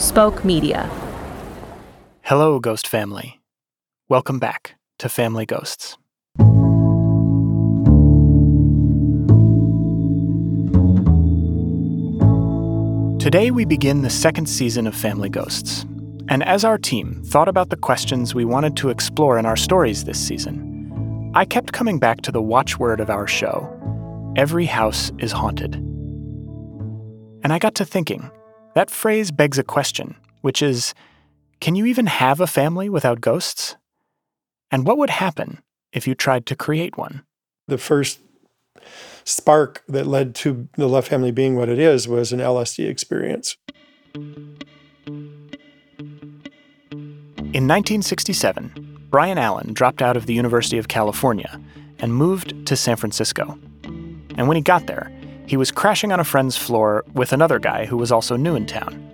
Spoke Media. Hello, Ghost Family. Welcome back to Family Ghosts. Today, we begin the second season of Family Ghosts. And as our team thought about the questions we wanted to explore in our stories this season, I kept coming back to the watchword of our show every house is haunted. And I got to thinking that phrase begs a question, which is can you even have a family without ghosts? And what would happen if you tried to create one? The first spark that led to the Love family being what it is was an LSD experience. In 1967, Brian Allen dropped out of the University of California and moved to San Francisco. And when he got there, he was crashing on a friend's floor with another guy who was also new in town.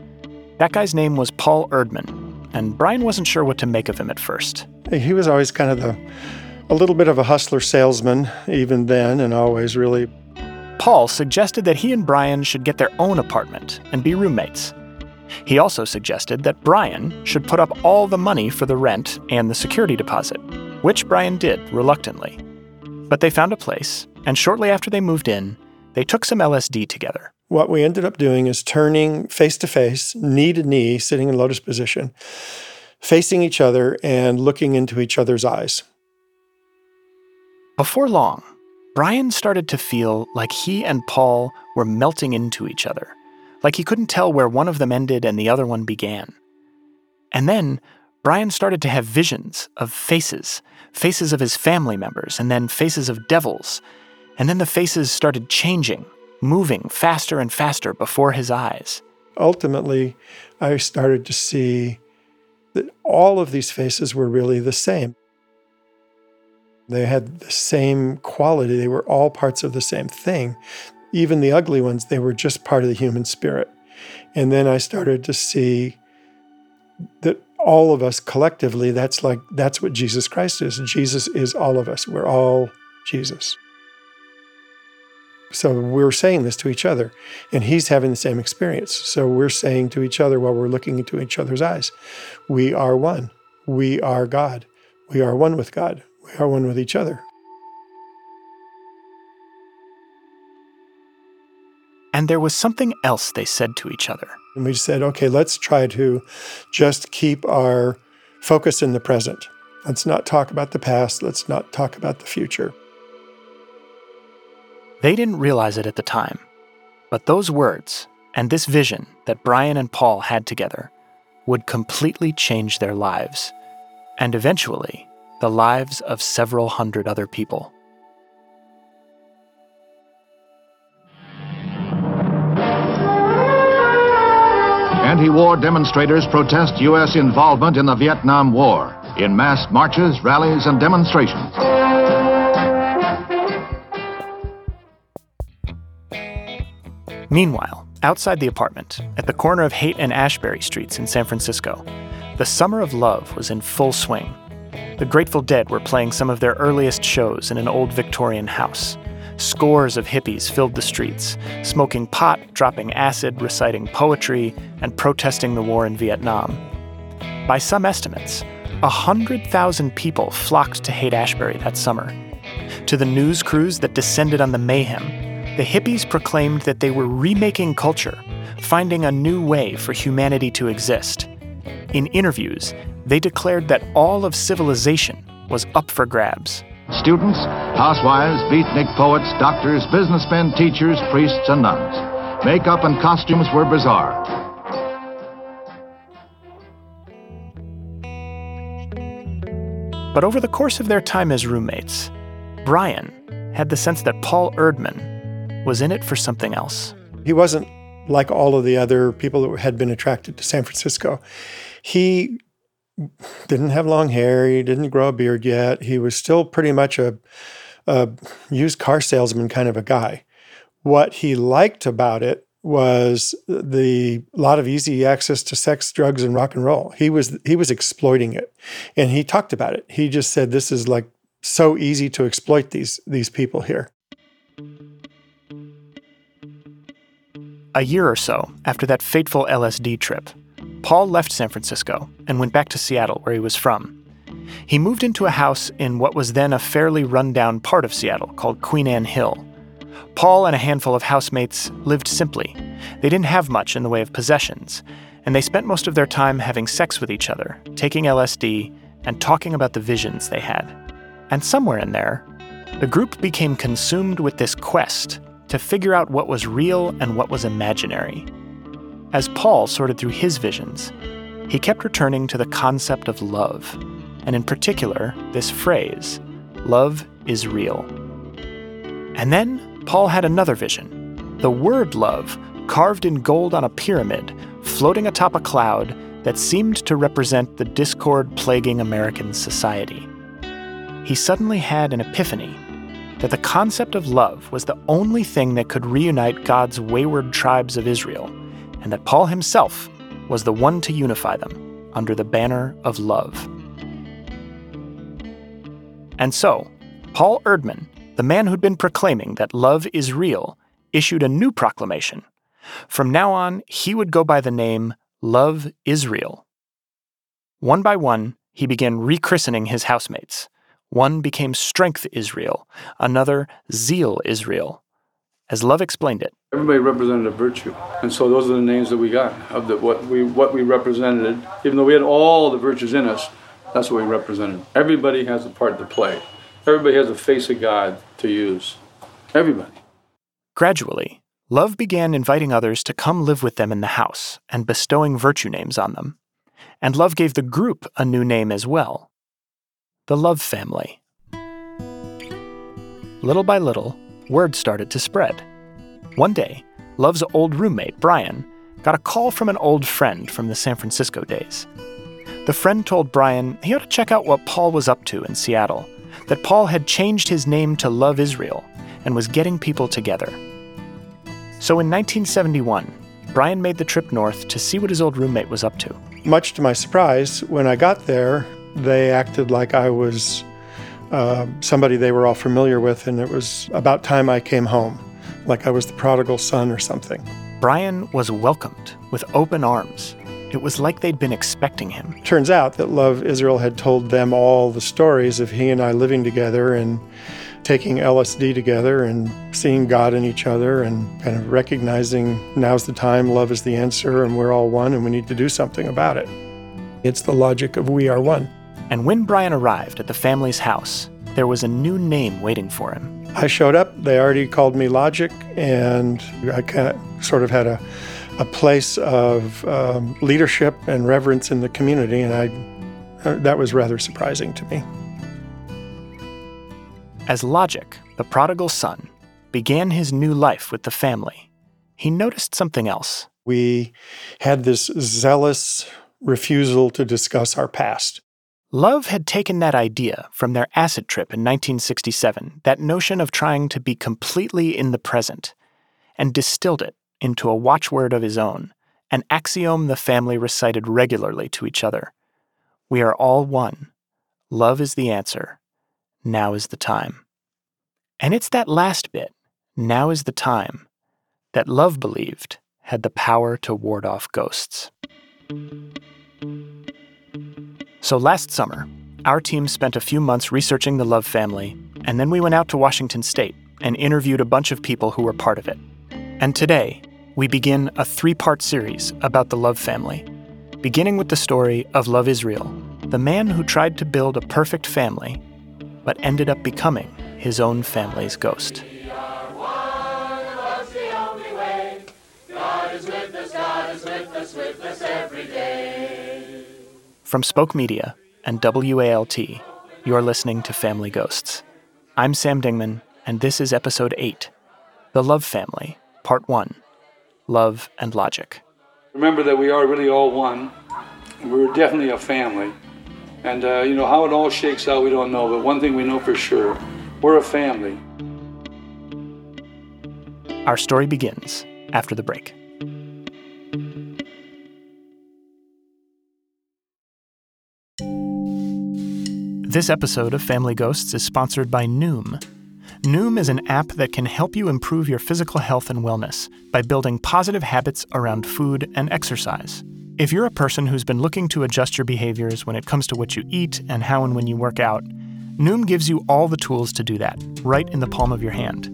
That guy's name was Paul Erdman, and Brian wasn't sure what to make of him at first. He was always kind of the, a little bit of a hustler salesman, even then, and always really. Paul suggested that he and Brian should get their own apartment and be roommates. He also suggested that Brian should put up all the money for the rent and the security deposit, which Brian did reluctantly. But they found a place, and shortly after they moved in, they took some LSD together. What we ended up doing is turning face to face, knee to knee, sitting in lotus position, facing each other and looking into each other's eyes. Before long, Brian started to feel like he and Paul were melting into each other like he couldn't tell where one of them ended and the other one began. And then Brian started to have visions of faces, faces of his family members, and then faces of devils. And then the faces started changing, moving faster and faster before his eyes. Ultimately, I started to see that all of these faces were really the same. They had the same quality, they were all parts of the same thing even the ugly ones, they were just part of the human spirit. And then I started to see that all of us collectively, that's like, that's what Jesus Christ is. Jesus is all of us. We're all Jesus. So we're saying this to each other, and he's having the same experience. So we're saying to each other while we're looking into each other's eyes, we are one. We are God. We are one with God. We are one with each other. And there was something else they said to each other. And we said, okay, let's try to just keep our focus in the present. Let's not talk about the past. Let's not talk about the future. They didn't realize it at the time, but those words and this vision that Brian and Paul had together would completely change their lives, and eventually, the lives of several hundred other people. Anti war demonstrators protest U.S. involvement in the Vietnam War in mass marches, rallies, and demonstrations. Meanwhile, outside the apartment, at the corner of Haight and Ashbury Streets in San Francisco, the Summer of Love was in full swing. The Grateful Dead were playing some of their earliest shows in an old Victorian house. Scores of hippies filled the streets, smoking pot, dropping acid, reciting poetry, and protesting the war in Vietnam. By some estimates, 100,000 people flocked to Haight Ashbury that summer. To the news crews that descended on the mayhem, the hippies proclaimed that they were remaking culture, finding a new way for humanity to exist. In interviews, they declared that all of civilization was up for grabs. Students, housewives, beatnik poets, doctors, businessmen, teachers, priests, and nuns. Makeup and costumes were bizarre. But over the course of their time as roommates, Brian had the sense that Paul Erdman was in it for something else. He wasn't like all of the other people that had been attracted to San Francisco. He didn't have long hair. He didn't grow a beard yet. He was still pretty much a, a used car salesman kind of a guy. What he liked about it was the lot of easy access to sex, drugs, and rock and roll. He was he was exploiting it, and he talked about it. He just said, "This is like so easy to exploit these these people here." A year or so after that fateful LSD trip, Paul left San Francisco and went back to Seattle, where he was from. He moved into a house in what was then a fairly rundown part of Seattle called Queen Anne Hill. Paul and a handful of housemates lived simply. They didn't have much in the way of possessions, and they spent most of their time having sex with each other, taking LSD, and talking about the visions they had. And somewhere in there, the group became consumed with this quest to figure out what was real and what was imaginary. As Paul sorted through his visions, he kept returning to the concept of love, and in particular, this phrase love is real. And then Paul had another vision the word love carved in gold on a pyramid, floating atop a cloud that seemed to represent the discord plaguing American society. He suddenly had an epiphany that the concept of love was the only thing that could reunite God's wayward tribes of Israel, and that Paul himself was the one to unify them under the banner of love. And so, Paul Erdman, the man who'd been proclaiming that love is real, issued a new proclamation. From now on, he would go by the name Love Israel. One by one, he began rechristening his housemates. One became Strength Israel, another Zeal Israel. As Love explained it, everybody represented a virtue, and so those are the names that we got of the, what we what we represented. Even though we had all the virtues in us, that's what we represented. Everybody has a part to play. Everybody has a face of God to use. Everybody. Gradually, Love began inviting others to come live with them in the house and bestowing virtue names on them. And Love gave the group a new name as well the Love Family. Little by little, word started to spread. One day, Love's old roommate, Brian, got a call from an old friend from the San Francisco days. The friend told Brian he ought to check out what Paul was up to in Seattle, that Paul had changed his name to Love Israel and was getting people together. So in 1971, Brian made the trip north to see what his old roommate was up to. Much to my surprise, when I got there, they acted like I was uh, somebody they were all familiar with, and it was about time I came home, like I was the prodigal son or something. Brian was welcomed with open arms. It was like they'd been expecting him. Turns out that Love Israel had told them all the stories of he and I living together and taking LSD together and seeing God in each other and kind of recognizing now's the time, love is the answer, and we're all one and we need to do something about it. It's the logic of we are one. And when Brian arrived at the family's house, there was a new name waiting for him. I showed up, they already called me Logic, and I kind of sort of had a, a place of um, leadership and reverence in the community, and I, uh, that was rather surprising to me. As Logic, the prodigal son, began his new life with the family, he noticed something else. We had this zealous refusal to discuss our past. Love had taken that idea from their acid trip in 1967, that notion of trying to be completely in the present, and distilled it into a watchword of his own, an axiom the family recited regularly to each other. We are all one. Love is the answer. Now is the time. And it's that last bit, now is the time, that Love believed had the power to ward off ghosts. So last summer, our team spent a few months researching the Love family, and then we went out to Washington State and interviewed a bunch of people who were part of it. And today, we begin a three part series about the Love family, beginning with the story of Love Israel, the man who tried to build a perfect family, but ended up becoming his own family's ghost. From Spoke Media and WALT, you're listening to Family Ghosts. I'm Sam Dingman, and this is episode 8 The Love Family, Part 1 Love and Logic. Remember that we are really all one. We're definitely a family. And, uh, you know, how it all shakes out, we don't know. But one thing we know for sure we're a family. Our story begins after the break. This episode of Family Ghosts is sponsored by Noom. Noom is an app that can help you improve your physical health and wellness by building positive habits around food and exercise. If you're a person who's been looking to adjust your behaviors when it comes to what you eat and how and when you work out, Noom gives you all the tools to do that, right in the palm of your hand.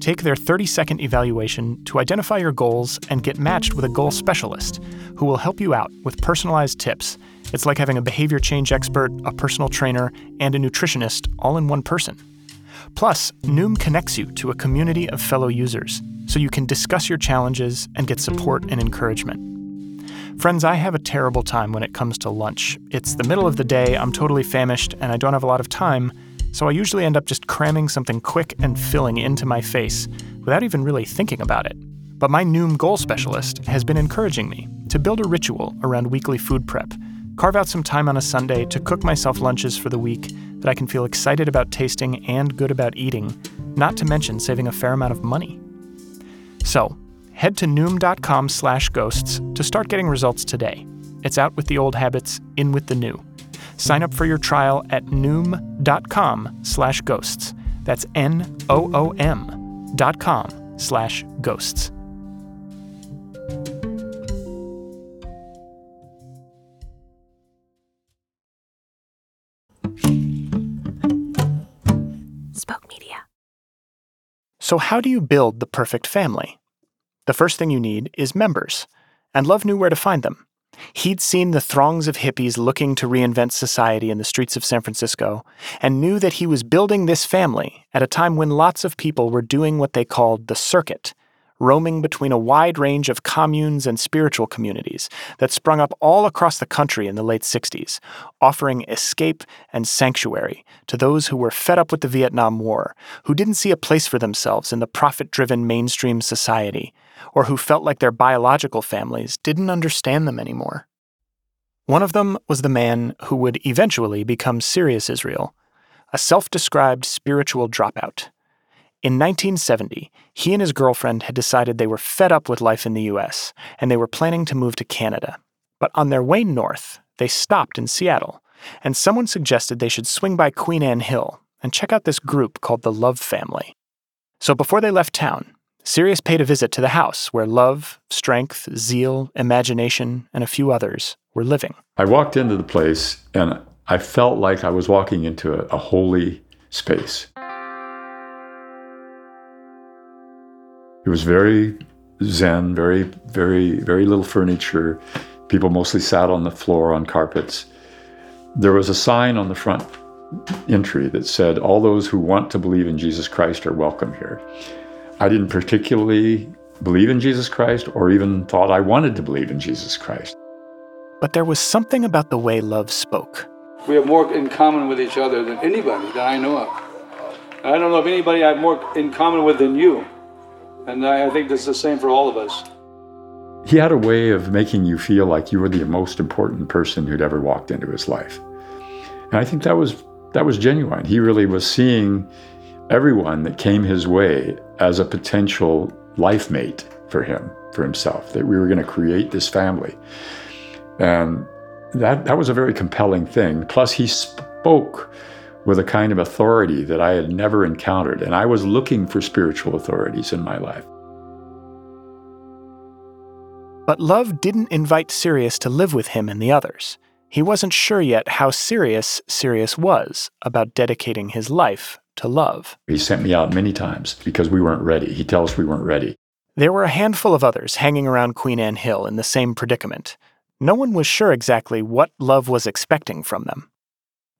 Take their 30 second evaluation to identify your goals and get matched with a goal specialist who will help you out with personalized tips. It's like having a behavior change expert, a personal trainer, and a nutritionist all in one person. Plus, Noom connects you to a community of fellow users so you can discuss your challenges and get support and encouragement. Friends, I have a terrible time when it comes to lunch. It's the middle of the day, I'm totally famished, and I don't have a lot of time, so I usually end up just cramming something quick and filling into my face without even really thinking about it. But my Noom goal specialist has been encouraging me to build a ritual around weekly food prep, carve out some time on a Sunday to cook myself lunches for the week that I can feel excited about tasting and good about eating, not to mention saving a fair amount of money. So, head to noom.com slash ghosts to start getting results today. It's out with the old habits, in with the new. Sign up for your trial at noom.com slash ghosts. That's N-O-O-M dot com slash ghosts. So, how do you build the perfect family? The first thing you need is members, and Love knew where to find them. He'd seen the throngs of hippies looking to reinvent society in the streets of San Francisco, and knew that he was building this family at a time when lots of people were doing what they called the circuit, roaming between a wide range of communes and spiritual communities that sprung up all across the country in the late 60s, offering escape and sanctuary to those who were fed up with the Vietnam War, who didn't see a place for themselves in the profit driven mainstream society, or who felt like their biological families didn't understand them anymore. One of them was the man who would eventually become Sirius Israel, a self described spiritual dropout. In 1970, he and his girlfriend had decided they were fed up with life in the US and they were planning to move to Canada. But on their way north, they stopped in Seattle, and someone suggested they should swing by Queen Anne Hill and check out this group called the Love Family. So before they left town, Sirius paid a visit to the house where love, strength, zeal, imagination, and a few others were living. I walked into the place and I felt like I was walking into a, a holy space. It was very zen, very, very, very little furniture. People mostly sat on the floor on carpets. There was a sign on the front entry that said, All those who want to believe in Jesus Christ are welcome here. I didn't particularly believe in Jesus Christ or even thought I wanted to believe in Jesus Christ. But there was something about the way love spoke. We have more in common with each other than anybody that I know of. I don't know of anybody I have more in common with than you. And I, think that's the same for all of us. He had a way of making you feel like you were the most important person who'd ever walked into his life. And I think that was that was genuine. He really was seeing everyone that came his way as a potential life mate for him, for himself, that we were going to create this family. And that, that was a very compelling thing. Plus, he spoke with a kind of authority that I had never encountered. And I was looking for spiritual authorities in my life. But Love didn't invite Sirius to live with him and the others. He wasn't sure yet how serious Sirius was about dedicating his life to love. He sent me out many times because we weren't ready. He tells us we weren't ready. There were a handful of others hanging around Queen Anne Hill in the same predicament. No one was sure exactly what Love was expecting from them.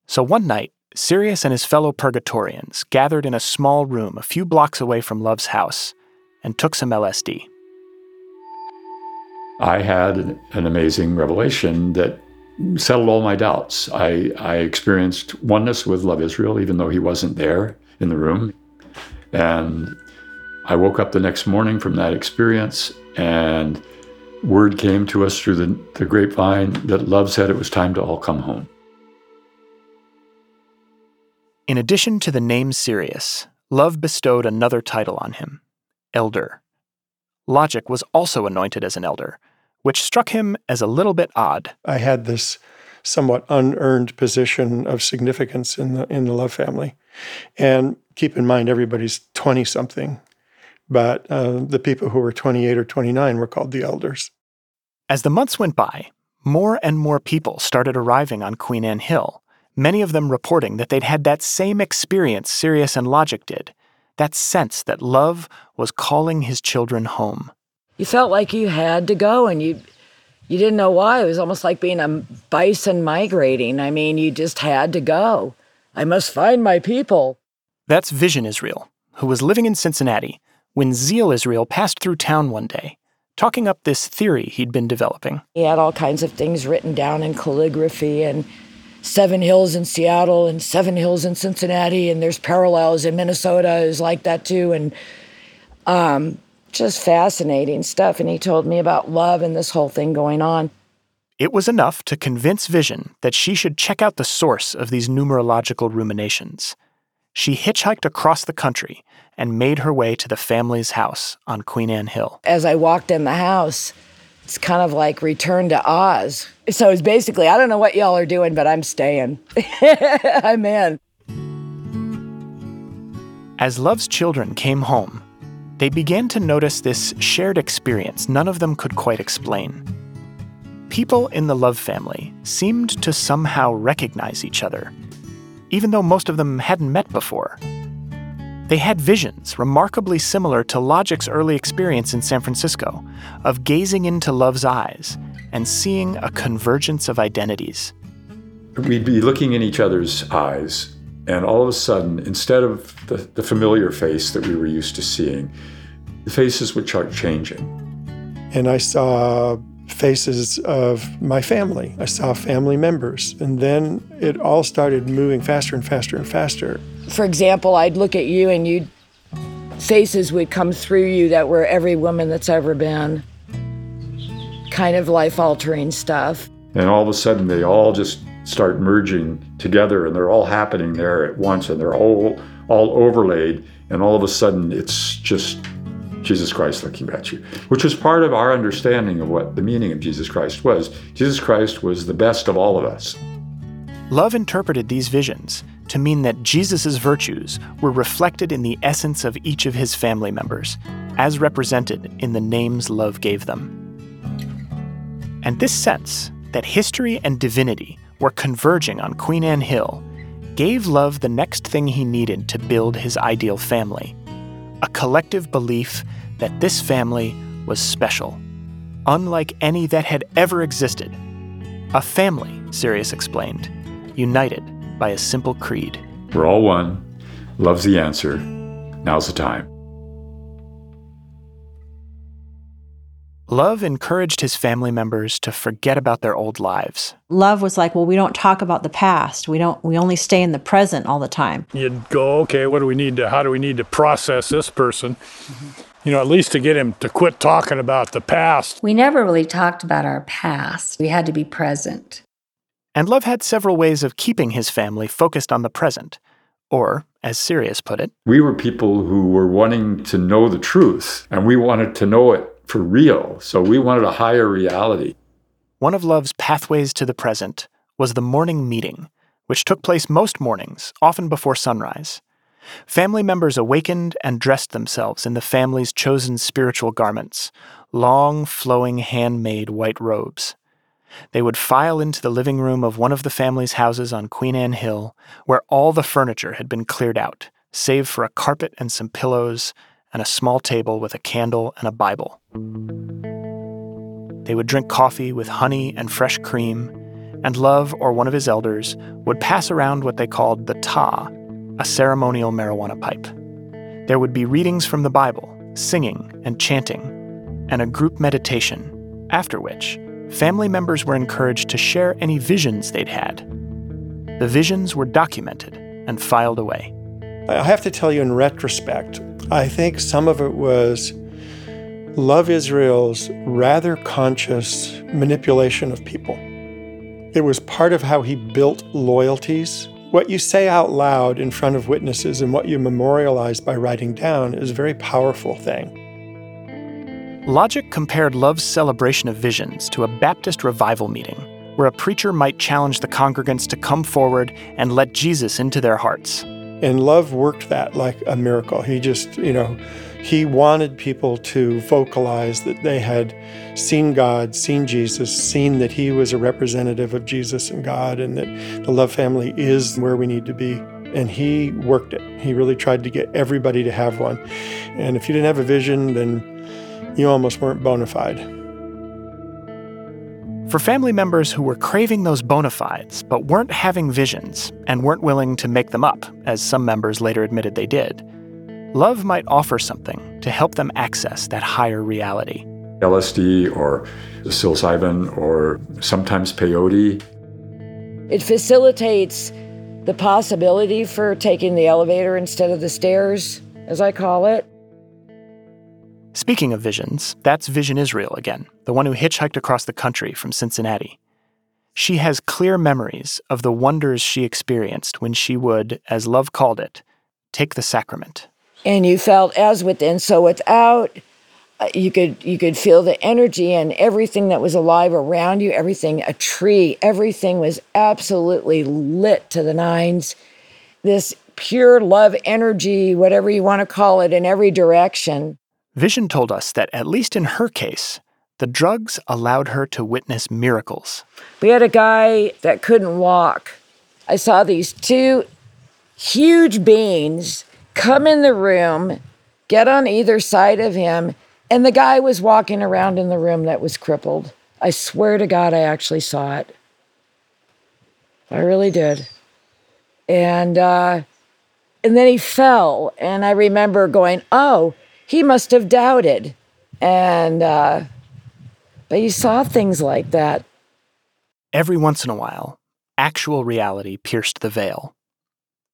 So one night, Sirius and his fellow Purgatorians gathered in a small room a few blocks away from Love's house and took some LSD. I had an, amazing revelation that settled all my doubts. I, I experienced oneness with Love Israel, even though he wasn't there in the room. And I woke up the next morning from that experience, and word came to us through the, the grapevine that Love said it was time to all come home. In addition to the name Sirius, Love bestowed another title on him Elder. Logic was also anointed as an elder, which struck him as a little bit odd. I had this somewhat unearned position of significance in the in the Love family, and keep in mind everybody's twenty something, but uh, the people who were twenty eight or twenty nine were called the elders. As the months went by, more and more people started arriving on Queen Anne Hill, many of them reporting that they'd had that same experience Sirius and Logic did that sense that love was calling his children home. You felt like you had to go and you you didn't know why. It was almost like being a bison migrating. I mean, you just had to go. I must find my people. That's Vision Israel, who was living in Cincinnati when Zeal Israel passed through town one day, talking up this theory he'd been developing. He had all kinds of things written down in calligraphy and seven hills in Seattle and seven hills in Cincinnati, and there's parallels in Minnesota is like that too, and um, just fascinating stuff. And he told me about love and this whole thing going on. It was enough to convince Vision that she should check out the source of these numerological ruminations. She hitchhiked across the country and made her way to the family's house on Queen Anne Hill. As I walked in the house, it's kind of like Return to Oz. So it's basically, I don't know what y'all are doing, but I'm staying. I'm in. As Love's children came home, they began to notice this shared experience none of them could quite explain. People in the Love family seemed to somehow recognize each other, even though most of them hadn't met before. They had visions remarkably similar to Logic's early experience in San Francisco of gazing into Love's eyes and seeing a convergence of identities. We'd be looking in each other's eyes, and all of a sudden, instead of the, the familiar face that we were used to seeing, the faces would start changing. And I saw faces of my family. I saw family members. And then it all started moving faster and faster and faster. For example, I'd look at you and you'd faces would come through you that were every woman that's ever been. Kind of life altering stuff. And all of a sudden they all just start merging together and they're all happening there at once and they're all all overlaid and all of a sudden it's just Jesus Christ looking at you, which was part of our understanding of what the meaning of Jesus Christ was. Jesus Christ was the best of all of us. Love interpreted these visions to mean that Jesus' virtues were reflected in the essence of each of his family members, as represented in the names Love gave them. And this sense that history and divinity were converging on Queen Anne Hill gave Love the next thing he needed to build his ideal family a collective belief that this family was special, unlike any that had ever existed. A family, Sirius explained, united by a simple creed. We're all one. Love's the answer. Now's the time. Love encouraged his family members to forget about their old lives. Love was like, well, we don't talk about the past. We don't we only stay in the present all the time. You'd go, okay, what do we need to how do we need to process this person? Mm-hmm. You know, at least to get him to quit talking about the past. We never really talked about our past. We had to be present. And Love had several ways of keeping his family focused on the present. Or, as Sirius put it, we were people who were wanting to know the truth, and we wanted to know it for real. So we wanted a higher reality. One of Love's pathways to the present was the morning meeting, which took place most mornings, often before sunrise. Family members awakened and dressed themselves in the family's chosen spiritual garments long, flowing, handmade white robes. They would file into the living room of one of the family's houses on Queen Anne Hill, where all the furniture had been cleared out, save for a carpet and some pillows and a small table with a candle and a Bible. They would drink coffee with honey and fresh cream, and Love or one of his elders would pass around what they called the ta, a ceremonial marijuana pipe. There would be readings from the Bible, singing and chanting, and a group meditation, after which family members were encouraged to share any visions they'd had. The visions were documented and filed away. I have to tell you, in retrospect, I think some of it was Love Israel's rather conscious manipulation of people. It was part of how he built loyalties. What you say out loud in front of witnesses and what you memorialize by writing down is a very powerful thing. Logic compared Love's celebration of visions to a Baptist revival meeting, where a preacher might challenge the congregants to come forward and let Jesus into their hearts. And love worked that like a miracle. He just, you know, he wanted people to vocalize that they had seen God, seen Jesus, seen that he was a representative of Jesus and God, and that the love family is where we need to be. And he worked it. He really tried to get everybody to have one. And if you didn't have a vision, then you almost weren't bona fide. For family members who were craving those bona fides but weren't having visions and weren't willing to make them up, as some members later admitted they did, love might offer something to help them access that higher reality. LSD or psilocybin or sometimes peyote. It facilitates the possibility for taking the elevator instead of the stairs, as I call it. Speaking of visions, that's Vision Israel again, the one who hitchhiked across the country from Cincinnati. She has clear memories of the wonders she experienced when she would, as Love called it, take the sacrament. And you felt as within, so without. Uh, you could you could feel the energy and everything that was alive around you everything a tree everything was absolutely lit to the nines this pure love energy whatever you want to call it in every direction Vision told us that, at least in her case, the drugs allowed her to witness miracles. We had a guy that couldn't walk. I saw these two huge beings come in the room, get on either side of him, and the guy was walking around in the room that was crippled. I swear to God, I actually saw it. I really did. And uh, and then he fell, and I remember going, "Oh, he must have doubted. And, uh, but you saw things like that. Every once in a while, actual reality pierced the veil.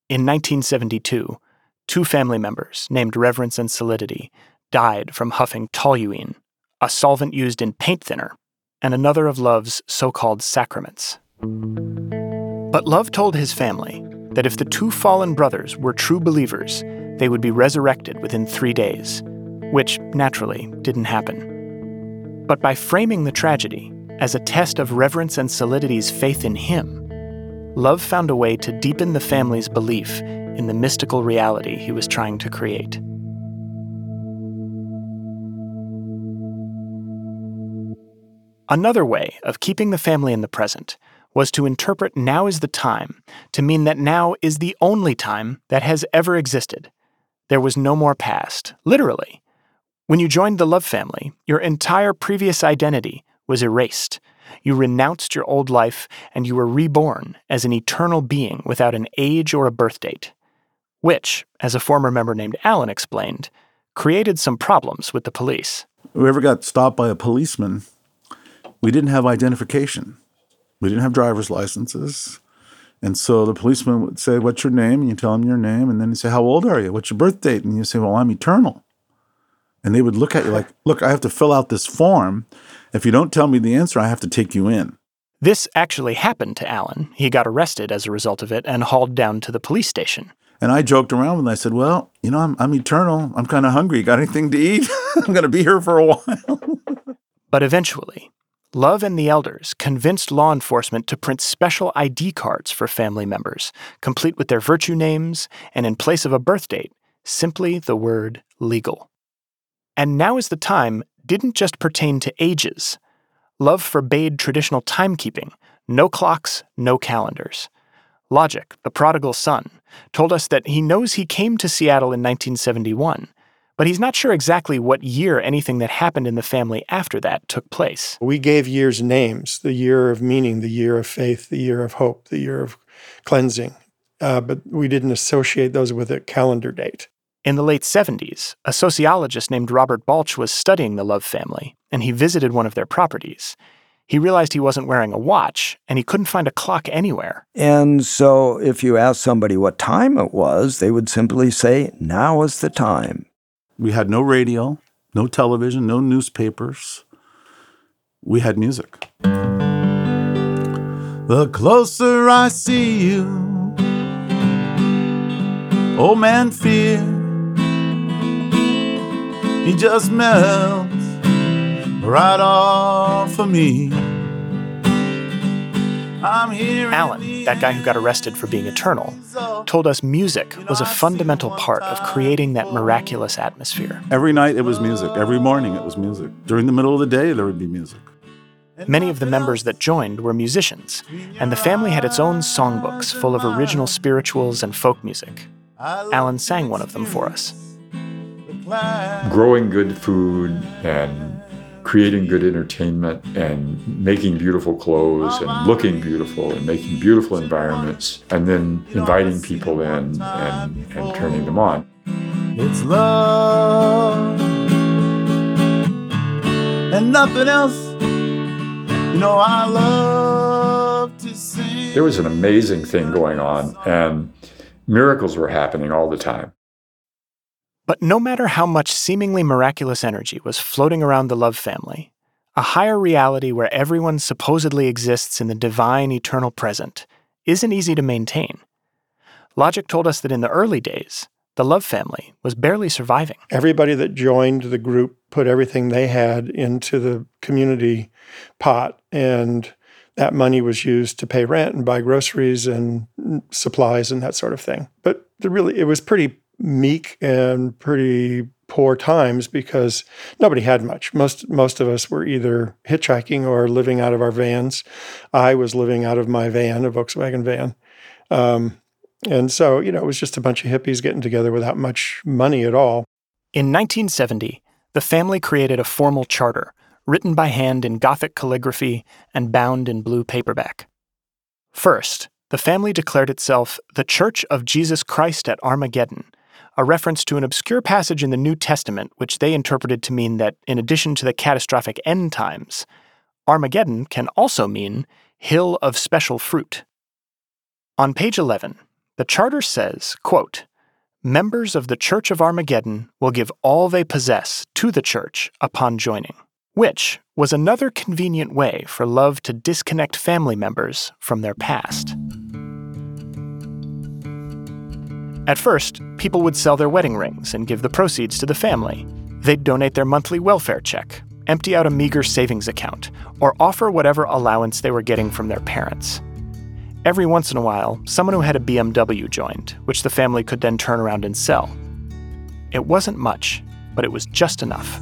In 1972, two family members named Reverence and Solidity died from huffing toluene, a solvent used in paint thinner, and another of Love's so called sacraments. But Love told his family that if the two fallen brothers were true believers, they would be resurrected within three days, which naturally didn't happen. But by framing the tragedy as a test of Reverence and Solidity's faith in him, Love found a way to deepen the family's belief in the mystical reality he was trying to create. Another way of keeping the family in the present was to interpret now is the time to mean that now is the only time that has ever existed. There was no more past, literally. When you joined the Love family, your entire previous identity was erased. You renounced your old life and you were reborn as an eternal being without an age or a birth date. Which, as a former member named Alan explained, created some problems with the police. Whoever got stopped by a policeman, we didn't have identification. We didn't have driver's licenses. And so the policeman would say, What's your name? And you tell him your name. And then he'd say, How old are you? What's your birth date? And you say, Well, I'm eternal. And they would look at you like, Look, I have to fill out this form. If you don't tell me the answer, I have to take you in. This actually happened to Alan. He got arrested as a result of it and hauled down to the police station. And I joked around with. I said, Well, you know, I'm, I'm eternal. I'm kind of hungry. Got anything to eat? I'm going to be here for a while. but eventually, Love and the elders convinced law enforcement to print special ID cards for family members, complete with their virtue names, and in place of a birth date, simply the word legal. And now is the time didn't just pertain to ages. Love forbade traditional timekeeping no clocks, no calendars. Logic, the prodigal son, told us that he knows he came to Seattle in 1971 but he's not sure exactly what year anything that happened in the family after that took place. We gave years names the year of meaning, the year of faith, the year of hope, the year of cleansing, uh, but we didn't associate those with a calendar date. In the late 70s, a sociologist named Robert Balch was studying the Love family, and he visited one of their properties. He realized he wasn't wearing a watch, and he couldn't find a clock anywhere. And so, if you asked somebody what time it was, they would simply say, Now is the time. We had no radio, no television, no newspapers. We had music. The closer I see you, old man fear, he just melts right off of me. Alan, that guy who got arrested for being eternal, told us music was a fundamental part of creating that miraculous atmosphere. Every night it was music. Every morning it was music. During the middle of the day, there would be music. Many of the members that joined were musicians, and the family had its own songbooks full of original spirituals and folk music. Alan sang one of them for us. Growing good food and creating good entertainment and making beautiful clothes and looking beautiful and making beautiful environments and then inviting people in and, and turning them on. It's love and nothing else. You know, I love to sing. There was an amazing thing going on, and miracles were happening all the time. But no matter how much seemingly miraculous energy was floating around the Love family, a higher reality where everyone supposedly exists in the divine eternal present isn't easy to maintain. Logic told us that in the early days, the Love family was barely surviving. Everybody that joined the group put everything they had into the community pot, and that money was used to pay rent and buy groceries and supplies and that sort of thing. But really, it was pretty meek and pretty poor times because nobody had much. Most most of us were either hitchhiking or living out of our vans. I was living out of my van, a Volkswagen van. Um, and so, you know, it was just a bunch of hippies getting together without much money at all. In 1970, the family created a formal charter, written by hand in Gothic calligraphy and bound in blue paperback. First, the family declared itself the Church of Jesus Christ at Armageddon a reference to an obscure passage in the New Testament, which they interpreted to mean that, in addition to the catastrophic end times, Armageddon can also mean hill of special fruit. On page 11, the charter says, quote, Members of the Church of Armageddon will give all they possess to the church upon joining, which was another convenient way for love to disconnect family members from their past. At first, people would sell their wedding rings and give the proceeds to the family. They'd donate their monthly welfare check, empty out a meager savings account, or offer whatever allowance they were getting from their parents. Every once in a while, someone who had a BMW joined, which the family could then turn around and sell. It wasn't much, but it was just enough.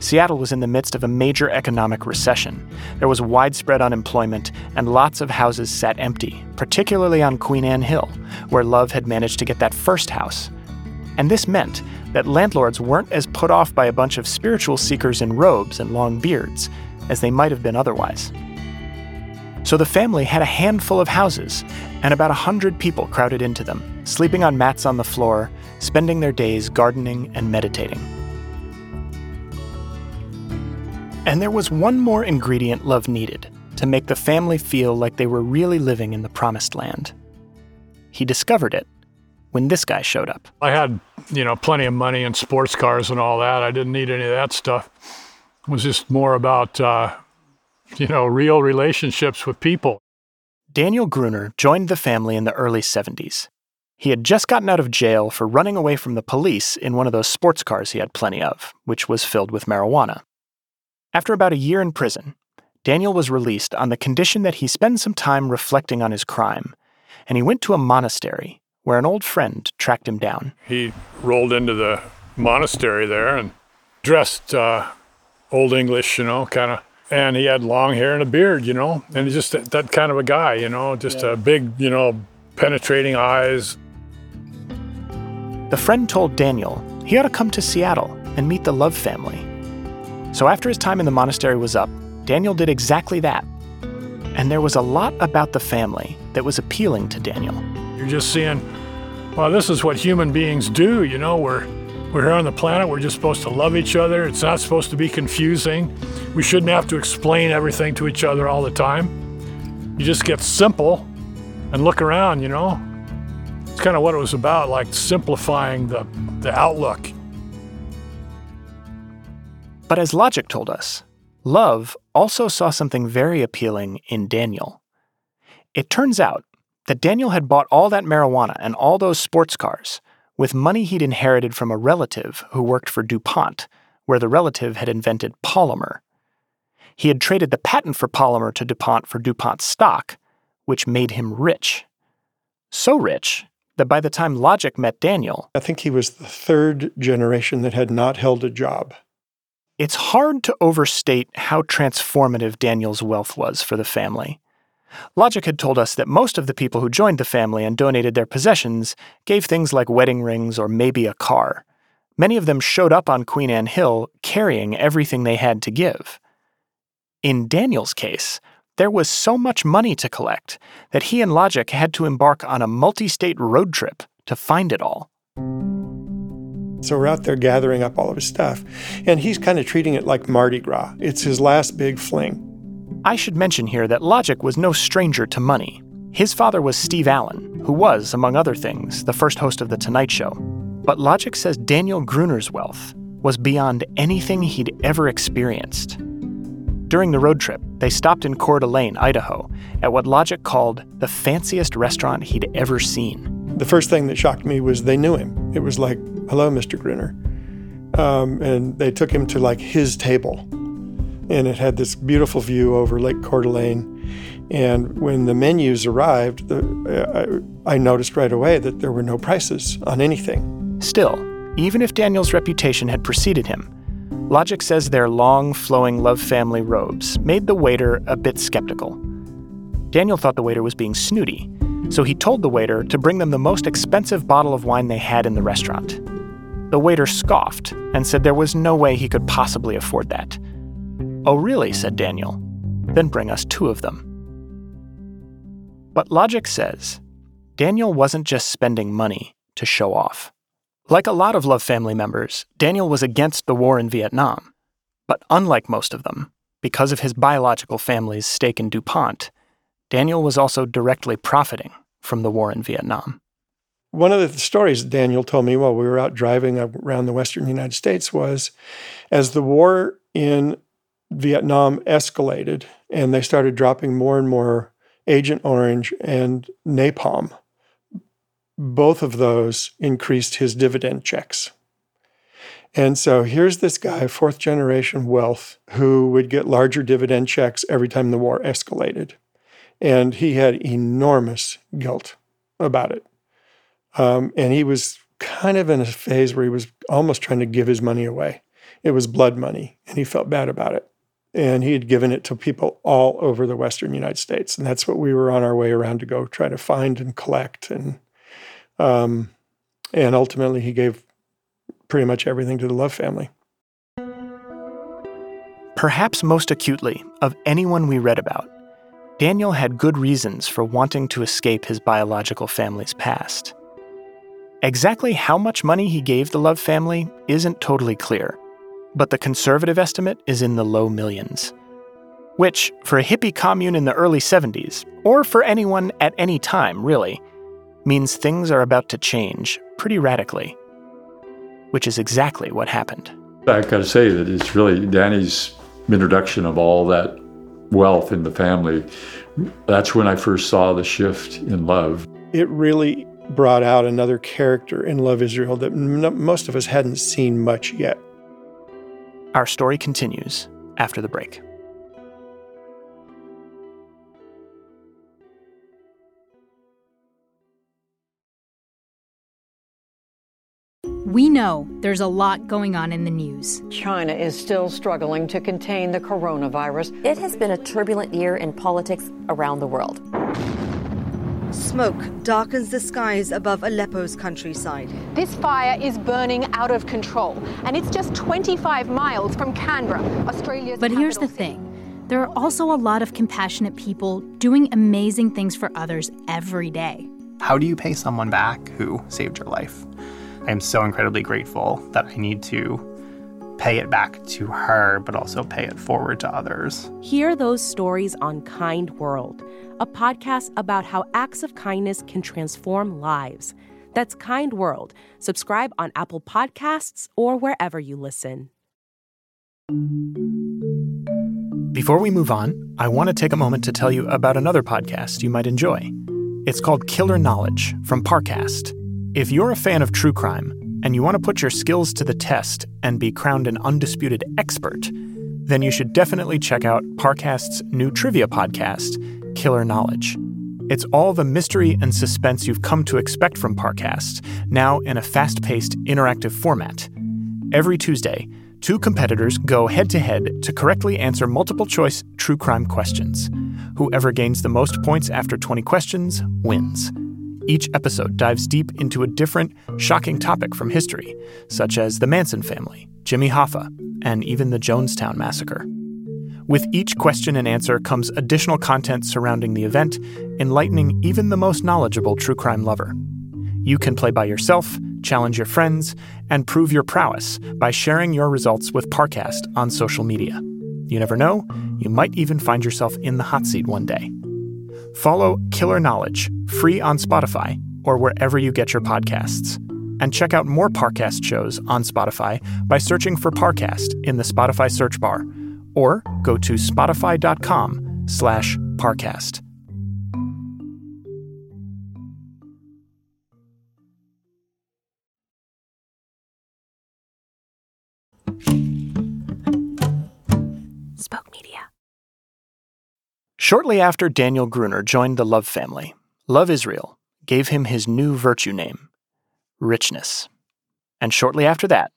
Seattle was in the midst of a major economic recession. There was widespread unemployment, and lots of houses sat empty, particularly on Queen Anne Hill, where Love had managed to get that first house. And this meant that landlords weren't as put off by a bunch of spiritual seekers in robes and long beards as they might have been otherwise. So the family had a handful of houses, and about a hundred people crowded into them, sleeping on mats on the floor, spending their days gardening and meditating. And there was one more ingredient Love needed to make the family feel like they were really living in the promised land. He discovered it when this guy showed up. I had, you know, plenty of money and sports cars and all that. I didn't need any of that stuff. It was just more about, uh, you know, real relationships with people. Daniel Gruner joined the family in the early 70s. He had just gotten out of jail for running away from the police in one of those sports cars he had plenty of, which was filled with marijuana. After about a year in prison, Daniel was released on the condition that he spend some time reflecting on his crime, and he went to a monastery where an old friend tracked him down. He rolled into the monastery there and dressed uh, old English, you know, kind of, and he had long hair and a beard, you know, and he's just that, that kind of a guy, you know, just yeah. a big, you know, penetrating eyes. The friend told Daniel he ought to come to Seattle and meet the Love family so after his time in the monastery was up, Daniel did exactly that. And there was a lot about the family that was appealing to Daniel. You're just seeing, well, this is what human beings do, you know, we're we're here on the planet, we're just supposed to love each other. It's not supposed to be confusing. We shouldn't have to explain everything to each other all the time. You just get simple and look around, you know. It's kind of what it was about, like simplifying the, the outlook. But as logic told us, Love also saw something very appealing in Daniel. It turns out that Daniel had bought all that marijuana and all those sports cars with money he'd inherited from a relative who worked for DuPont, where the relative had invented polymer. He had traded the patent for polymer to DuPont for DuPont stock, which made him rich. So rich that by the time Logic met Daniel, I think he was the third generation that had not held a job. It's hard to overstate how transformative Daniel's wealth was for the family. Logic had told us that most of the people who joined the family and donated their possessions gave things like wedding rings or maybe a car. Many of them showed up on Queen Anne Hill carrying everything they had to give. In Daniel's case, there was so much money to collect that he and Logic had to embark on a multi state road trip to find it all. So we're out there gathering up all of his stuff, and he's kind of treating it like Mardi Gras. It's his last big fling. I should mention here that Logic was no stranger to money. His father was Steve Allen, who was, among other things, the first host of The Tonight Show. But Logic says Daniel Gruner's wealth was beyond anything he'd ever experienced. During the road trip, they stopped in Coeur d'Alene, Idaho, at what Logic called the fanciest restaurant he'd ever seen. The first thing that shocked me was they knew him. It was like, hello, Mr. Gruner. Um, and they took him to like his table. And it had this beautiful view over Lake Coeur d'Alene. And when the menus arrived, the, I, I noticed right away that there were no prices on anything. Still, even if Daniel's reputation had preceded him, Logic says their long, flowing Love family robes made the waiter a bit skeptical. Daniel thought the waiter was being snooty, so he told the waiter to bring them the most expensive bottle of wine they had in the restaurant. The waiter scoffed and said there was no way he could possibly afford that. Oh, really? said Daniel. Then bring us two of them. But Logic says Daniel wasn't just spending money to show off. Like a lot of Love family members, Daniel was against the war in Vietnam. But unlike most of them, because of his biological family's stake in DuPont, Daniel was also directly profiting from the war in Vietnam. One of the stories Daniel told me while we were out driving around the western United States was as the war in Vietnam escalated and they started dropping more and more Agent Orange and napalm both of those increased his dividend checks. And so here's this guy, fourth generation wealth, who would get larger dividend checks every time the war escalated. And he had enormous guilt about it. Um, and he was kind of in a phase where he was almost trying to give his money away. It was blood money, and he felt bad about it. And he had given it to people all over the Western United States. And that's what we were on our way around to go try to find and collect and um, and ultimately, he gave pretty much everything to the Love family. Perhaps most acutely of anyone we read about, Daniel had good reasons for wanting to escape his biological family's past. Exactly how much money he gave the Love family isn't totally clear, but the conservative estimate is in the low millions. Which, for a hippie commune in the early 70s, or for anyone at any time, really, means things are about to change pretty radically, which is exactly what happened. I've got to say that it's really Danny's introduction of all that wealth in the family. That's when I first saw the shift in love. It really brought out another character in Love Israel that most of us hadn't seen much yet. Our story continues after the break. We know there's a lot going on in the news. China is still struggling to contain the coronavirus. It has been a turbulent year in politics around the world. Smoke darkens the skies above Aleppo's countryside. This fire is burning out of control, and it's just 25 miles from Canberra, Australia's. But here's the thing there are also a lot of compassionate people doing amazing things for others every day. How do you pay someone back who saved your life? I am so incredibly grateful that I need to pay it back to her, but also pay it forward to others. Hear those stories on Kind World, a podcast about how acts of kindness can transform lives. That's Kind World. Subscribe on Apple Podcasts or wherever you listen. Before we move on, I want to take a moment to tell you about another podcast you might enjoy. It's called Killer Knowledge from Parcast. If you're a fan of true crime and you want to put your skills to the test and be crowned an undisputed expert, then you should definitely check out Parcast's new trivia podcast, Killer Knowledge. It's all the mystery and suspense you've come to expect from Parcast, now in a fast paced, interactive format. Every Tuesday, two competitors go head to head to correctly answer multiple choice true crime questions. Whoever gains the most points after 20 questions wins. Each episode dives deep into a different, shocking topic from history, such as the Manson family, Jimmy Hoffa, and even the Jonestown Massacre. With each question and answer comes additional content surrounding the event, enlightening even the most knowledgeable true crime lover. You can play by yourself, challenge your friends, and prove your prowess by sharing your results with Parcast on social media. You never know, you might even find yourself in the hot seat one day. Follow Killer Knowledge, free on Spotify or wherever you get your podcasts. And check out more Parcast shows on Spotify by searching for Parcast in the Spotify search bar or go to spotify.com slash parcast. Shortly after Daniel Gruner joined the Love family, Love Israel gave him his new virtue name, Richness. And shortly after that,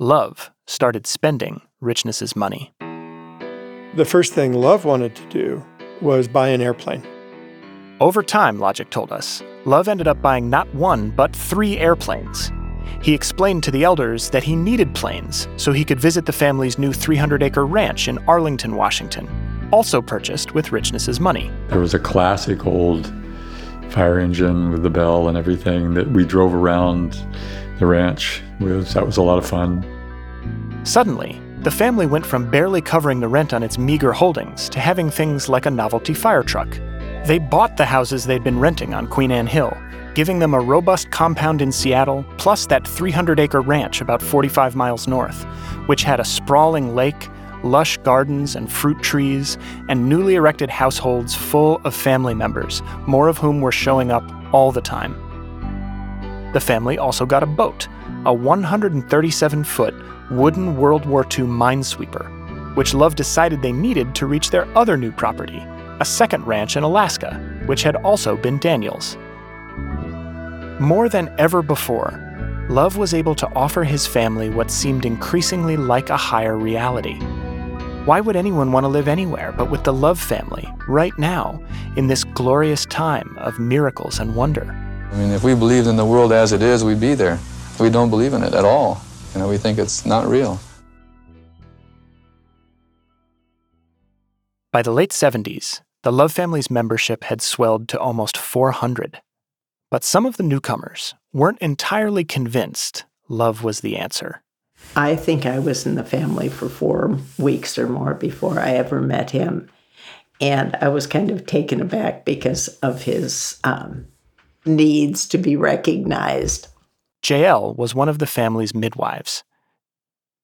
Love started spending Richness's money. The first thing Love wanted to do was buy an airplane. Over time, Logic told us, Love ended up buying not one, but three airplanes. He explained to the elders that he needed planes so he could visit the family's new 300 acre ranch in Arlington, Washington, also purchased with Richness's money. There was a classic old fire engine with the bell and everything that we drove around the ranch with. That was a lot of fun. Suddenly, the family went from barely covering the rent on its meager holdings to having things like a novelty fire truck. They bought the houses they'd been renting on Queen Anne Hill, giving them a robust compound in Seattle, plus that 300 acre ranch about 45 miles north, which had a sprawling lake, lush gardens and fruit trees, and newly erected households full of family members, more of whom were showing up all the time. The family also got a boat, a 137 foot wooden World War II minesweeper, which Love decided they needed to reach their other new property, a second ranch in Alaska, which had also been Daniel's. More than ever before, Love was able to offer his family what seemed increasingly like a higher reality. Why would anyone want to live anywhere but with the Love family, right now, in this glorious time of miracles and wonder? I mean, if we believed in the world as it is, we'd be there. We don't believe in it at all. You know, we think it's not real. By the late 70s, the Love family's membership had swelled to almost 400. But some of the newcomers weren't entirely convinced love was the answer. I think I was in the family for four weeks or more before I ever met him. And I was kind of taken aback because of his um, needs to be recognized. Jael was one of the family's midwives.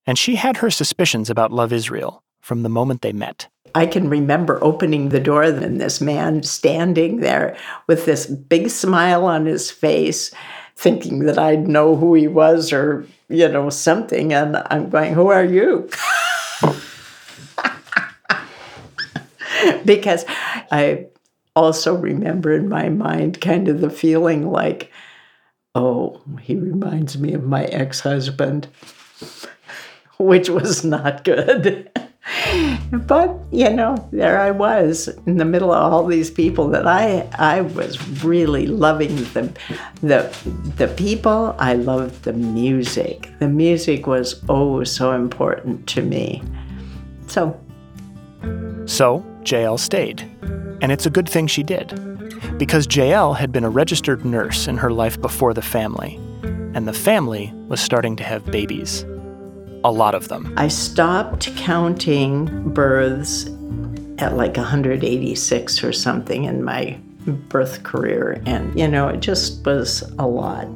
And she had her suspicions about Love Israel from the moment they met. I can remember opening the door and this man standing there with this big smile on his face, thinking that I'd know who he was or, you know, something. And I'm going, Who are you? because I also remember in my mind kind of the feeling like, oh, he reminds me of my ex husband, which was not good. but you know there i was in the middle of all these people that i i was really loving the the the people. I loved the music. The music was oh so important to me. So. So jael stayed and it's a good thing she did because jael had been a registered nurse in her life before the family and the family was starting to have babies a lot of them. I stopped counting births at like 186 or something in my birth career. And, you know, it just was a lot.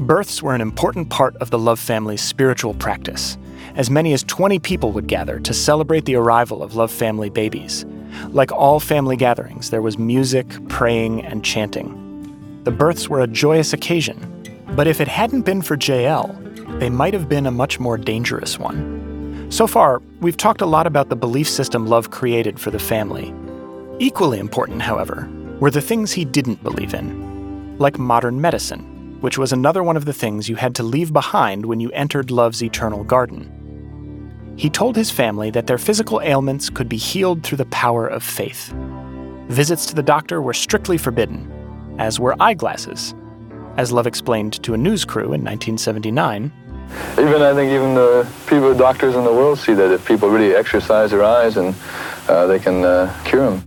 Births were an important part of the Love family's spiritual practice. As many as 20 people would gather to celebrate the arrival of Love family babies. Like all family gatherings, there was music, praying, and chanting. The births were a joyous occasion. But if it hadn't been for Jael, they might have been a much more dangerous one. So far, we've talked a lot about the belief system love created for the family. Equally important, however, were the things he didn't believe in, like modern medicine, which was another one of the things you had to leave behind when you entered Love's eternal garden. He told his family that their physical ailments could be healed through the power of faith. Visits to the doctor were strictly forbidden, as were eyeglasses. As Love explained to a news crew in 1979, Even I think even the people, doctors in the world see that if people really exercise their eyes and uh, they can uh, cure them.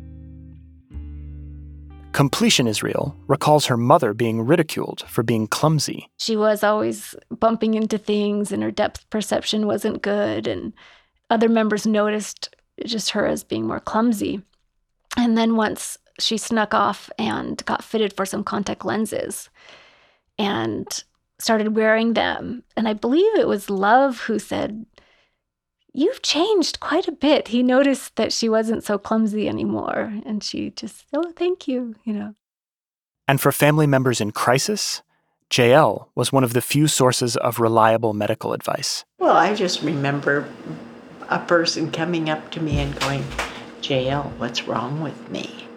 Completion Israel recalls her mother being ridiculed for being clumsy. She was always bumping into things and her depth perception wasn't good and other members noticed just her as being more clumsy. And then once she snuck off and got fitted for some contact lenses and started wearing them. And I believe it was Love who said, You've changed quite a bit. He noticed that she wasn't so clumsy anymore. And she just, oh, thank you, you know. And for family members in crisis, Jael was one of the few sources of reliable medical advice. Well, I just remember a person coming up to me and going, Jael, what's wrong with me?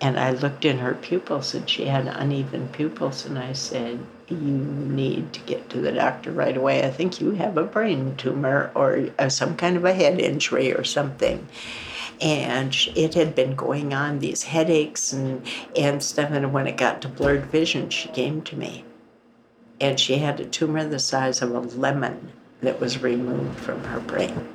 And I looked in her pupils and she had uneven pupils. And I said, You need to get to the doctor right away. I think you have a brain tumor or uh, some kind of a head injury or something. And it had been going on, these headaches and, and stuff. And when it got to blurred vision, she came to me. And she had a tumor the size of a lemon that was removed from her brain.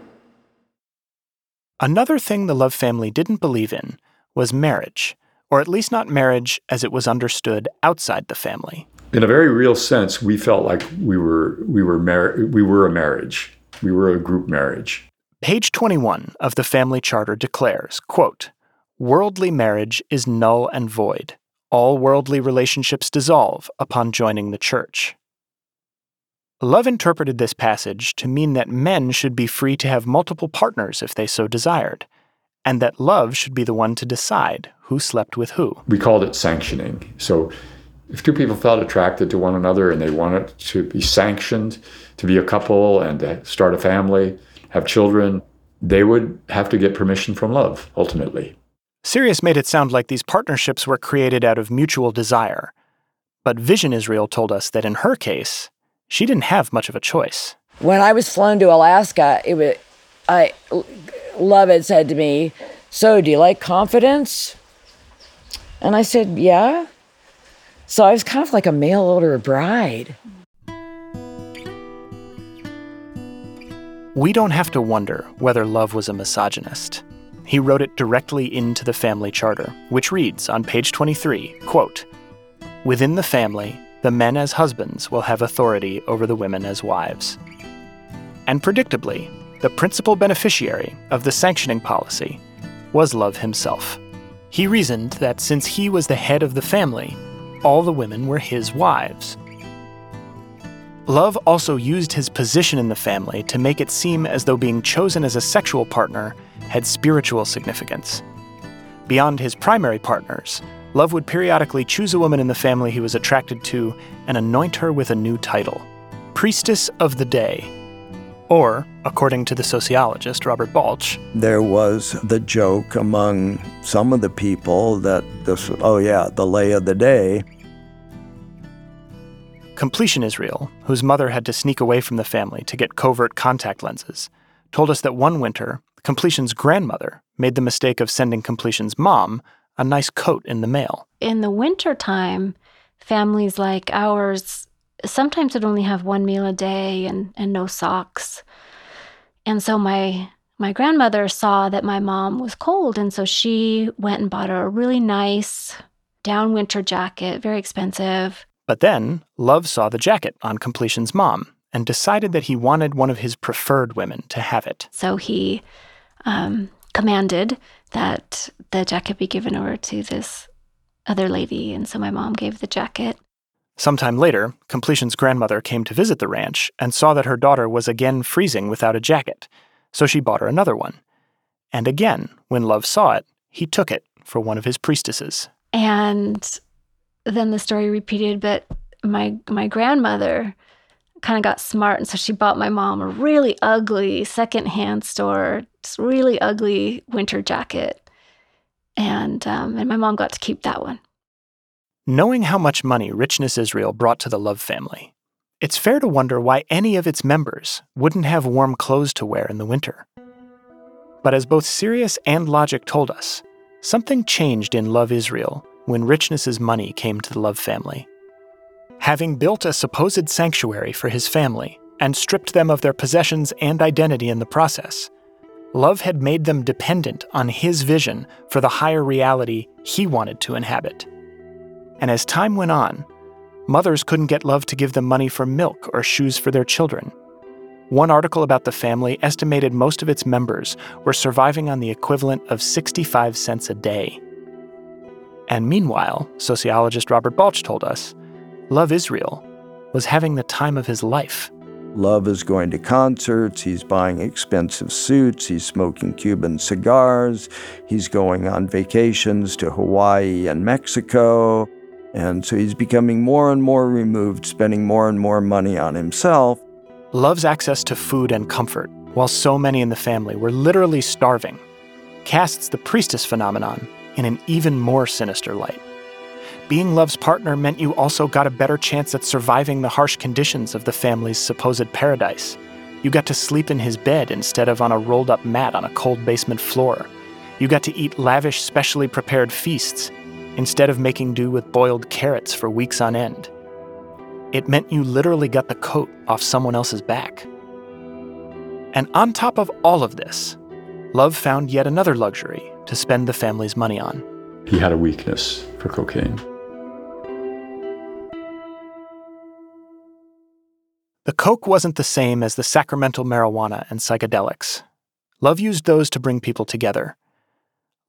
Another thing the Love family didn't believe in was marriage, or at least not marriage as it was understood outside the family. In a very real sense, we felt like we were we were mar- we were a marriage. We were a group marriage. Page 21 of the family charter declares, quote, "Worldly marriage is null and void. All worldly relationships dissolve upon joining the church." Love interpreted this passage to mean that men should be free to have multiple partners if they so desired, and that love should be the one to decide who slept with who. We called it sanctioning. So if two people felt attracted to one another and they wanted to be sanctioned to be a couple and to start a family, have children, they would have to get permission from love ultimately. Sirius made it sound like these partnerships were created out of mutual desire. But Vision Israel told us that in her case, she didn't have much of a choice. When I was flown to Alaska, it was I Love had said to me, "So, do you like confidence?" And I said, "Yeah." So I was kind of like a mail order bride. We don't have to wonder whether Love was a misogynist. He wrote it directly into the family charter, which reads on page 23, quote, "Within the family, the men as husbands will have authority over the women as wives." And predictably, the principal beneficiary of the sanctioning policy was Love himself. He reasoned that since he was the head of the family, all the women were his wives. Love also used his position in the family to make it seem as though being chosen as a sexual partner had spiritual significance. Beyond his primary partners, Love would periodically choose a woman in the family he was attracted to and anoint her with a new title Priestess of the Day. Or, according to the sociologist Robert Balch, There was the joke among some of the people that this, oh yeah, the lay of the day. Completion Israel, whose mother had to sneak away from the family to get covert contact lenses, told us that one winter, Completion's grandmother made the mistake of sending Completion's mom a nice coat in the mail. In the wintertime, families like ours sometimes would only have one meal a day and, and no socks. And so my my grandmother saw that my mom was cold, and so she went and bought her a really nice down winter jacket, very expensive. But then, Love saw the jacket on Completion's mom and decided that he wanted one of his preferred women to have it. So he um, commanded that the jacket be given over to this other lady, and so my mom gave the jacket. Sometime later, Completion's grandmother came to visit the ranch and saw that her daughter was again freezing without a jacket, so she bought her another one. And again, when Love saw it, he took it for one of his priestesses. And then the story repeated, but my my grandmother kind of got smart, and so she bought my mom a really ugly secondhand store, really ugly winter jacket. And, um, and my mom got to keep that one. Knowing how much money Richness Israel brought to the Love family, it's fair to wonder why any of its members wouldn't have warm clothes to wear in the winter. But as both Sirius and Logic told us, something changed in Love Israel when Richness's money came to the Love family. Having built a supposed sanctuary for his family and stripped them of their possessions and identity in the process, Love had made them dependent on his vision for the higher reality he wanted to inhabit. And as time went on, mothers couldn't get Love to give them money for milk or shoes for their children. One article about the family estimated most of its members were surviving on the equivalent of 65 cents a day. And meanwhile, sociologist Robert Balch told us, Love Israel was having the time of his life. Love is going to concerts, he's buying expensive suits, he's smoking Cuban cigars, he's going on vacations to Hawaii and Mexico. And so he's becoming more and more removed, spending more and more money on himself. Love's access to food and comfort, while so many in the family were literally starving, casts the priestess phenomenon in an even more sinister light. Being Love's partner meant you also got a better chance at surviving the harsh conditions of the family's supposed paradise. You got to sleep in his bed instead of on a rolled up mat on a cold basement floor. You got to eat lavish, specially prepared feasts instead of making do with boiled carrots for weeks on end. It meant you literally got the coat off someone else's back. And on top of all of this, Love found yet another luxury to spend the family's money on. He had a weakness for cocaine. The coke wasn't the same as the sacramental marijuana and psychedelics. Love used those to bring people together.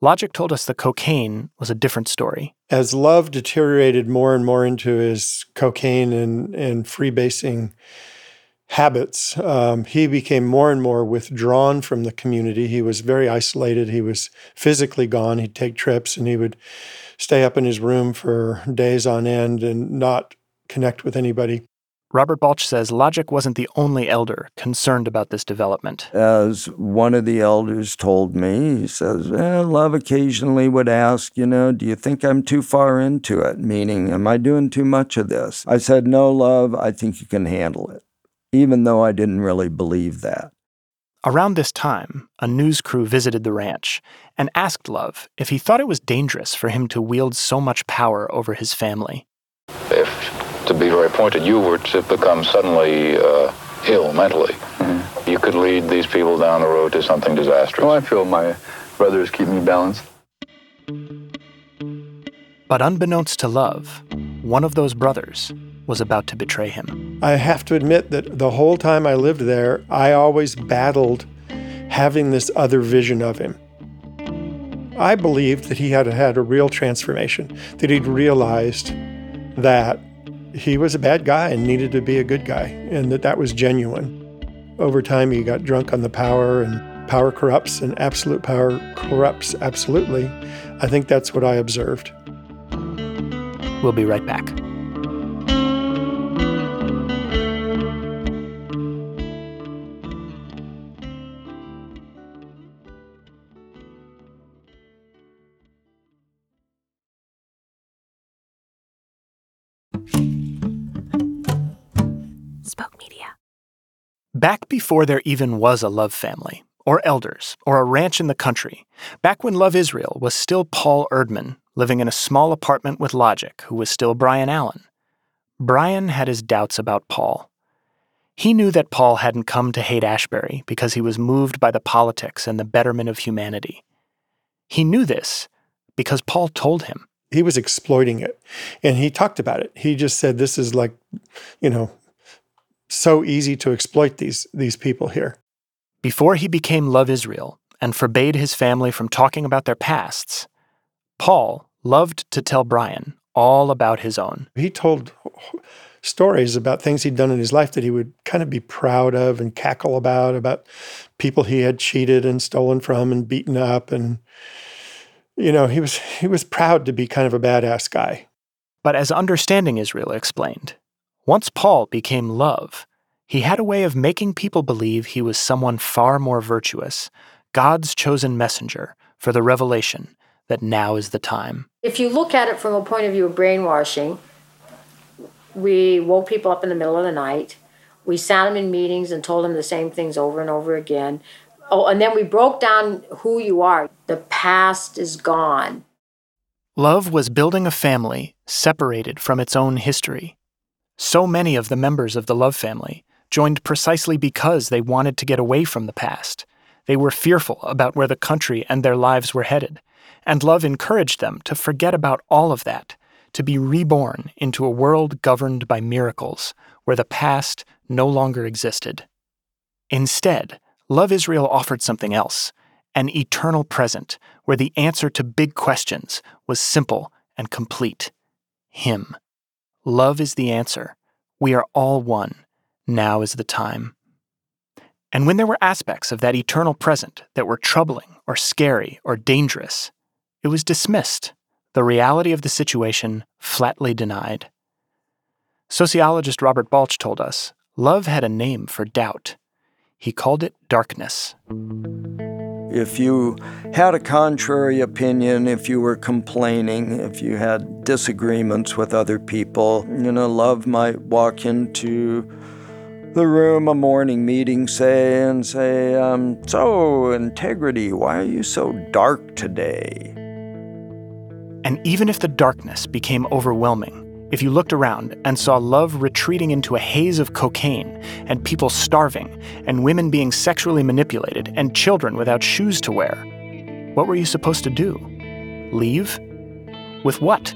Logic told us the cocaine was a different story. As Love deteriorated more and more into his cocaine and, and freebasing habits, um, he became more and more withdrawn from the community. He was very isolated. He was physically gone. He'd take trips and he would stay up in his room for days on end and not connect with anybody. Robert Balch says Logic wasn't the only elder concerned about this development. As one of the elders told me, he says, well, Love occasionally would ask, you know, do you think I'm too far into it? Meaning, am I doing too much of this? I said, no, Love, I think you can handle it, even though I didn't really believe that. Around this time, a news crew visited the ranch and asked Love if he thought it was dangerous for him to wield so much power over his family. If to be very pointed, you were to become suddenly uh, ill mentally. Mm-hmm. You could lead these people down the road to something disastrous. Oh, I feel my brothers keep me balanced. But unbeknownst to Love, one of those brothers was about to betray him. I have to admit that the whole time I lived there, I always battled having this other vision of him. I believed that he had had a real transformation, that he'd realized that he was a bad guy and needed to be a good guy, and that that was genuine. Over time, he got drunk on the power, and power corrupts, and absolute power corrupts absolutely. I think that's what I observed. We'll be right back. Back before there even was a Love family, or elders, or a ranch in the country, back when Love Israel was still Paul Erdman, living in a small apartment with Logic, who was still Brian Allen, Brian had his doubts about Paul. He knew that Paul hadn't come to Haight-Ashbury because he was moved by the politics and the betterment of humanity. He knew this because Paul told him. He was exploiting it, and he talked about it. He just said, This is like, you know, so easy to exploit these these people here. Before he became Love Israel and forbade his family from talking about their pasts, Paul loved to tell Brian all about his own. He told stories about things he'd done in his life that he would kind of be proud of and cackle about, about people he had cheated and stolen from and beaten up and you know, he was he was proud to be kind of a badass guy. But as Understanding Israel explained, once Paul became love, he had a way of making people believe he was someone far more virtuous, God's chosen messenger for the revelation that now is the time. If you look at it from a point of view of brainwashing, we woke people up in the middle of the night. We sat them in meetings and told them the same things over and over again. Oh, and then we broke down who you are. The past is gone. Love was building a family separated from its own history. So many of the members of the Love family joined precisely because they wanted to get away from the past. They were fearful about where the country and their lives were headed, and Love encouraged them to forget about all of that, to be reborn into a world governed by miracles, where the past no longer existed. Instead, Love Israel offered something else an eternal present where the answer to big questions was simple and complete Him. Love is the answer. We are all one. Now is the time. And when there were aspects of that eternal present that were troubling or scary or dangerous, it was dismissed, the reality of the situation flatly denied. Sociologist Robert Balch told us love had a name for doubt. He called it darkness. If you had a contrary opinion, if you were complaining, if you had disagreements with other people, you know, love might walk into the room, a morning meeting, say, and say, um, So, integrity, why are you so dark today? And even if the darkness became overwhelming, if you looked around and saw love retreating into a haze of cocaine, and people starving, and women being sexually manipulated, and children without shoes to wear, what were you supposed to do? Leave? With what?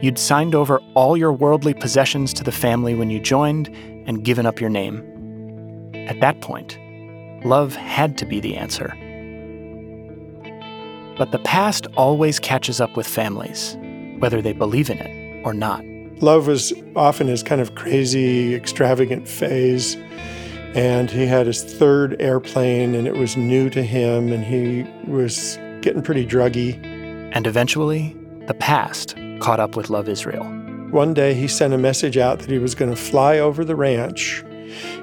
You'd signed over all your worldly possessions to the family when you joined and given up your name. At that point, love had to be the answer. But the past always catches up with families, whether they believe in it or not. Love was often his kind of crazy, extravagant phase. And he had his third airplane, and it was new to him, and he was getting pretty druggy. And eventually, the past caught up with Love Israel. One day, he sent a message out that he was going to fly over the ranch,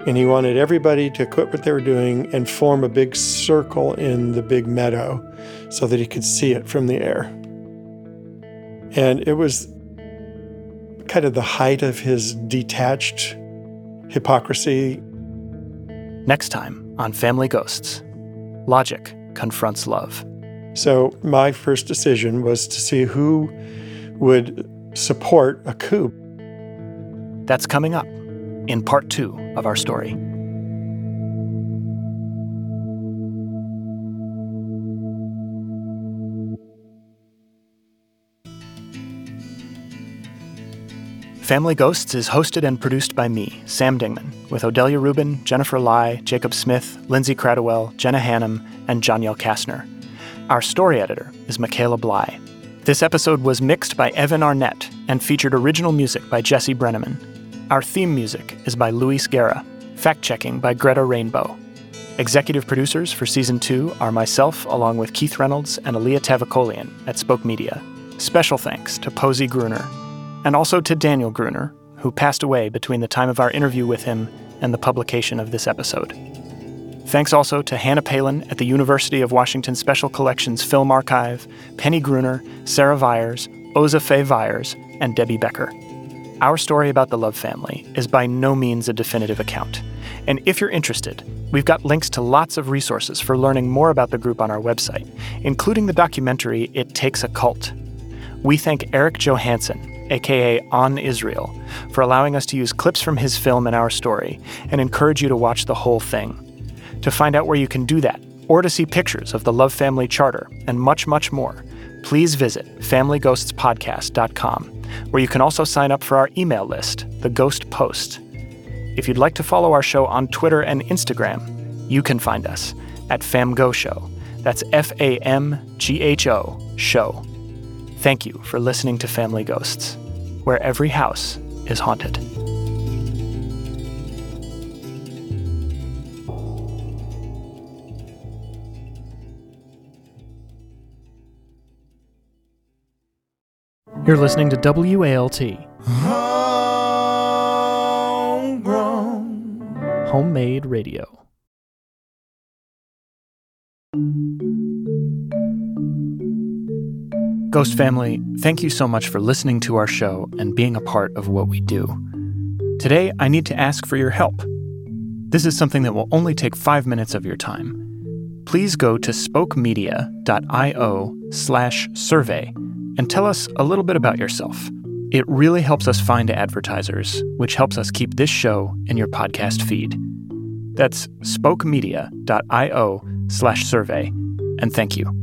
and he wanted everybody to quit what they were doing and form a big circle in the big meadow so that he could see it from the air. And it was kind of the height of his detached hypocrisy. Next time on Family Ghosts, logic confronts love. So, my first decision was to see who would support a coup. That's coming up in part two of our story. Family Ghosts is hosted and produced by me, Sam Dingman, with Odelia Rubin, Jennifer Lai, Jacob Smith, Lindsay Cradwell, Jenna Hannum, and Janielle Kastner. Our story editor is Michaela Bly. This episode was mixed by Evan Arnett and featured original music by Jesse Brenneman. Our theme music is by Luis Guerra, fact checking by Greta Rainbow. Executive producers for season two are myself, along with Keith Reynolds and Alia Tavakolian at Spoke Media. Special thanks to Posey Gruner and also to Daniel Gruner, who passed away between the time of our interview with him and the publication of this episode. Thanks also to Hannah Palin at the University of Washington Special Collections Film Archive, Penny Gruner, Sarah Viers, Oza Faye Viers, and Debbie Becker. Our story about the Love family is by no means a definitive account. And if you're interested, we've got links to lots of resources for learning more about the group on our website, including the documentary It Takes a Cult. We thank Eric Johansson, aka On Israel, for allowing us to use clips from his film in our story and encourage you to watch the whole thing. To find out where you can do that, or to see pictures of the Love Family Charter and much, much more, please visit FamilyGhostsPodcast.com, where you can also sign up for our email list, The Ghost Post. If you'd like to follow our show on Twitter and Instagram, you can find us at FamGho Show. That's F A M G H O Show. Thank you for listening to Family Ghosts, where every house is haunted. You're listening to WALT, Homegrown. homemade radio. Ghost family, thank you so much for listening to our show and being a part of what we do. Today, I need to ask for your help. This is something that will only take five minutes of your time. Please go to spokemedia.io slash survey and tell us a little bit about yourself. It really helps us find advertisers, which helps us keep this show in your podcast feed. That's spokemedia.io slash survey, and thank you.